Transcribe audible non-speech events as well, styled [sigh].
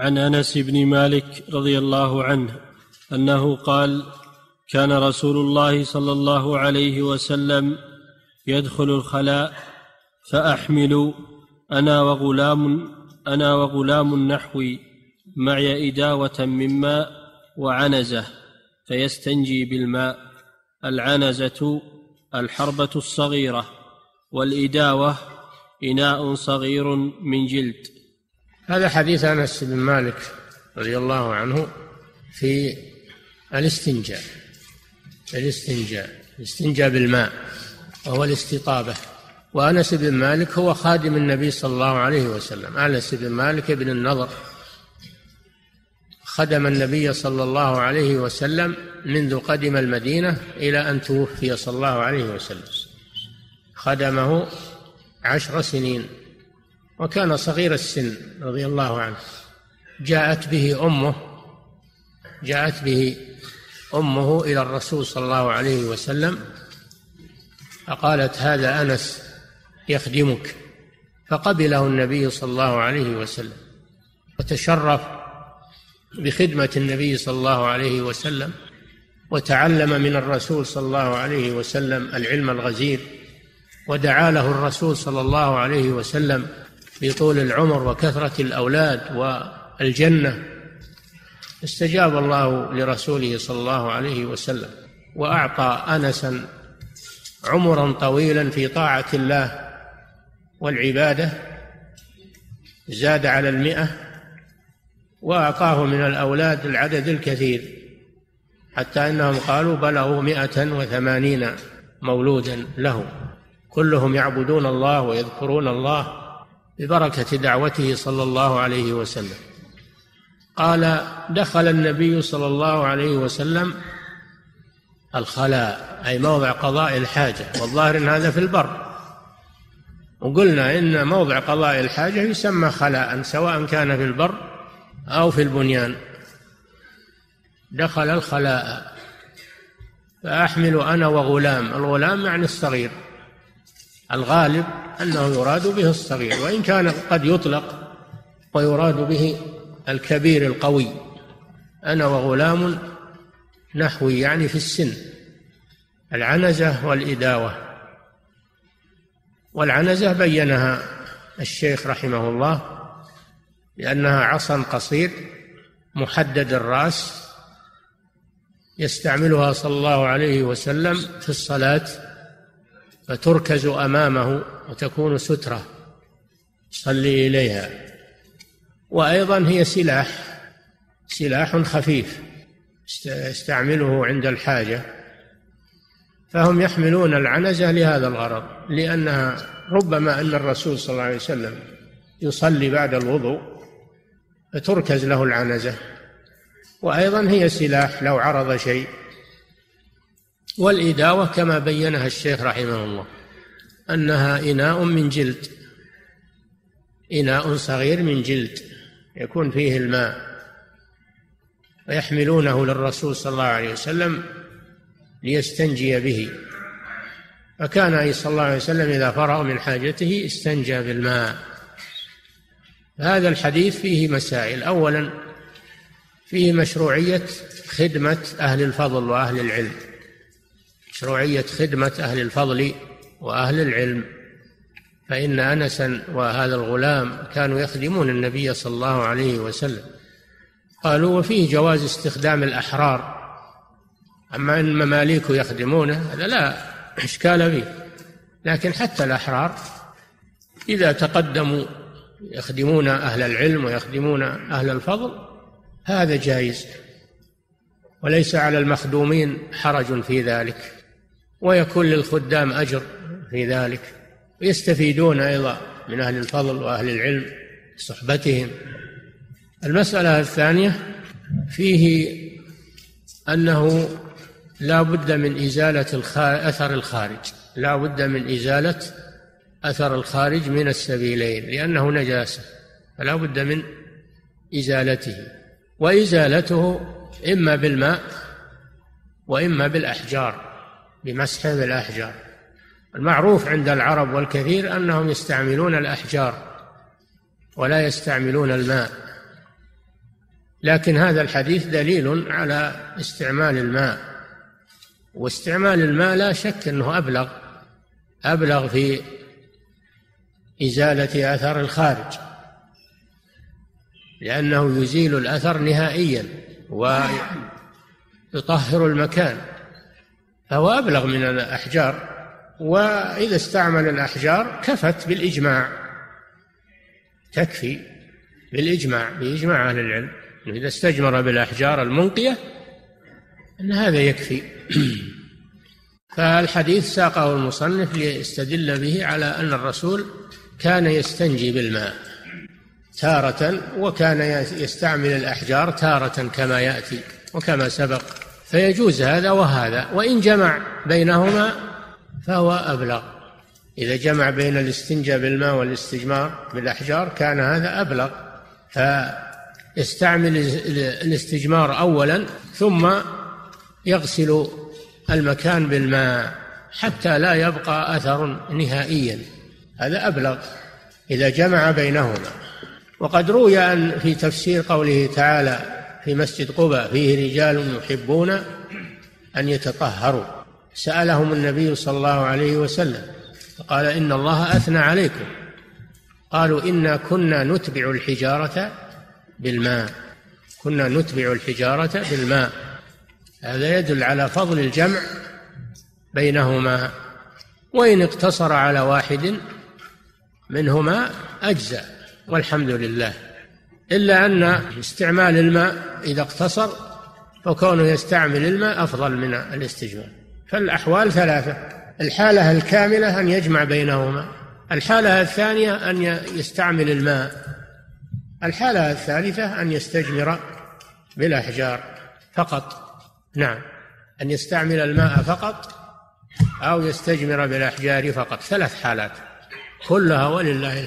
عن أنس بن مالك رضي الله عنه أنه قال كان رسول الله صلى الله عليه وسلم يدخل الخلاء فأحمل أنا وغلام أنا وغلام نحوي معي إداوة من ماء وعنزة فيستنجي بالماء العنزة الحربة الصغيرة والإداوة إناء صغير من جلد. هذا حديث أنس بن مالك رضي الله عنه في الاستنجاء الاستنجاء الاستنجاء بالماء وهو الاستطابة. وأنس بن مالك هو خادم النبي صلى الله عليه وسلم. أنس بن مالك بن النضر. خدم النبي صلى الله عليه وسلم منذ قدم المدينة إلى أن توفي صلى الله عليه وسلم. خدمه عشر سنين. وكان صغير السن رضي الله عنه. جاءت به أمه جاءت به أمه إلى الرسول صلى الله عليه وسلم فقالت هذا أنس يخدمك. فقبله النبي صلى الله عليه وسلم وتشرف بخدمة النبي صلى الله عليه وسلم وتعلم من الرسول صلى الله عليه وسلم العلم الغزير ودعا له الرسول صلى الله عليه وسلم بطول العمر وكثرة الأولاد والجنة استجاب الله لرسوله صلى الله عليه وسلم وأعطى انسا عمرا طويلا في طاعة الله والعبادة زاد على المئة وأعطاه من الأولاد العدد الكثير حتى إنهم قالوا بلغوا مئة وثمانين مولودا له. كلهم يعبدون الله ويذكرون الله ببركة دعوته صلى الله عليه وسلم. قال دخل النبي صلى الله عليه وسلم الخلاء أي موضع قضاء الحاجة. والظاهر أن هذا في البر. وقلنا إن موضع قضاء الحاجة يسمى خلاء سواء كان في البر أو في البنيان. دخل الخلاء. فأحمل أنا وغلام. الغلام يعني الصغير. الغالب أنه يراد به الصغير وإن كان قد يطلق ويراد به الكبير القوي. أنا وغلام نحوي يعني في السن. العنزة والإداوة. والعنزة بينها الشيخ رحمه الله لأنها عصا قصير محدد الرأس يستعملها صلى الله عليه وسلم في الصلاة فتركز أمامه وتكون سترة. صلي إليها. وأيضا هي سلاح. سلاح خفيف. يستعمله عند الحاجة. فهم يحملون العنزة لهذا الغرض. لأنها ربما أن الرسول صلى الله عليه وسلم يصلي بعد الوضوء فتركز له العنزة. وأيضا هي سلاح لو عرض شيء. والإداوة كما بينها الشيخ رحمه الله أنها إناء من جلد إناء صغير من جلد يكون فيه الماء ويحملونه للرسول صلى الله عليه وسلم ليستنجي به. فكان صلى الله عليه وسلم إذا فرغ من حاجته استنجى بالماء. هذا الحديث فيه مسائل. أولا فيه مشروعية خدمة أهل الفضل وأهل العلم. مشروعية خدمة أهل الفضل وأهل العلم. فإن أنسا وهذا الغلام كانوا يخدمون النبي صلى الله عليه وسلم. قالوا وفيه جواز استخدام الأحرار. أما أن المماليك يخدمونه هذا لا إشكال فيه. لكن حتى الأحرار إذا تقدموا يخدمون أهل العلم ويخدمون أهل الفضل هذا جائز. وليس على المخدومين حرج في ذلك. ويكون للخدام أجر في ذلك. ويستفيدون أيضا من أهل الفضل وأهل العلم صحبتهم. المسألة الثانية فيه أنه لا بد من إزالة أثر الخارج. لا بد من إزالة أثر الخارج من السبيلين لأنه نجاسة. فلا بد من إزالته. وإزالته إما بالماء وإما بالأحجار. بمسح بالأحجار المعروف عند العرب والكثير أنهم يستعملون الأحجار ولا يستعملون الماء. لكن هذا الحديث دليل على استعمال الماء. واستعمال الماء لا شك أنه أبلغ أبلغ في إزالة اثر الخارج. لأنه يزيل الأثر نهائيا ويطهر المكان. فهو أبلغ من الأحجار وإذا استعمل الأحجار كفت بالإجماع تكفي بالإجماع بإجماع أهل العلم. إذا استجمر بالأحجار المنقية أن هذا يكفي. [clears throat] فالحديث ساقه المصنف ليستدل به على أن الرسول كان يستنجي بالماء تارة وكان يستعمل الأحجار تارة كما يأتي وكما سبق. فيجوز هذا وهذا وإن جمع بينهما فهو أبلغ. إذا جمع بين الاستنجاء بالماء والاستجمار بالأحجار كان هذا أبلغ. يستعمل الاستجمار اولا ثم يغسل المكان بالماء حتى لا يبقى أثر نهائيا. هذا أبلغ. إذا جمع بينهما. وقد روي أن في تفسير قوله تعالى في مسجد قباء فيه رجال يحبون أن يتطهروا. سألهم النبي صلى الله عليه وسلم فقال إن الله أثنى عليكم. قالوا انا كنا نتبع الحجارة بالماء. كنا نتبع الحجارة بالماء. هذا يدل على فضل الجمع بينهما. وإن اقتصر على واحد منهما أجزأ. والحمد لله. إلا أن استعمال الماء إذا اقتصر فكونه يستعمل الماء أفضل من الاستجمار. فالأحوال ثلاثة. الحالة الكاملة أن يجمع بينهما. الحالة الثانية أن يستعمل الماء. الحالة الثالثة أن يستجمر بالأحجار فقط. نعم. أن يستعمل الماء فقط أو يستجمر بالأحجار فقط. ثلاث حالات. كلها ولله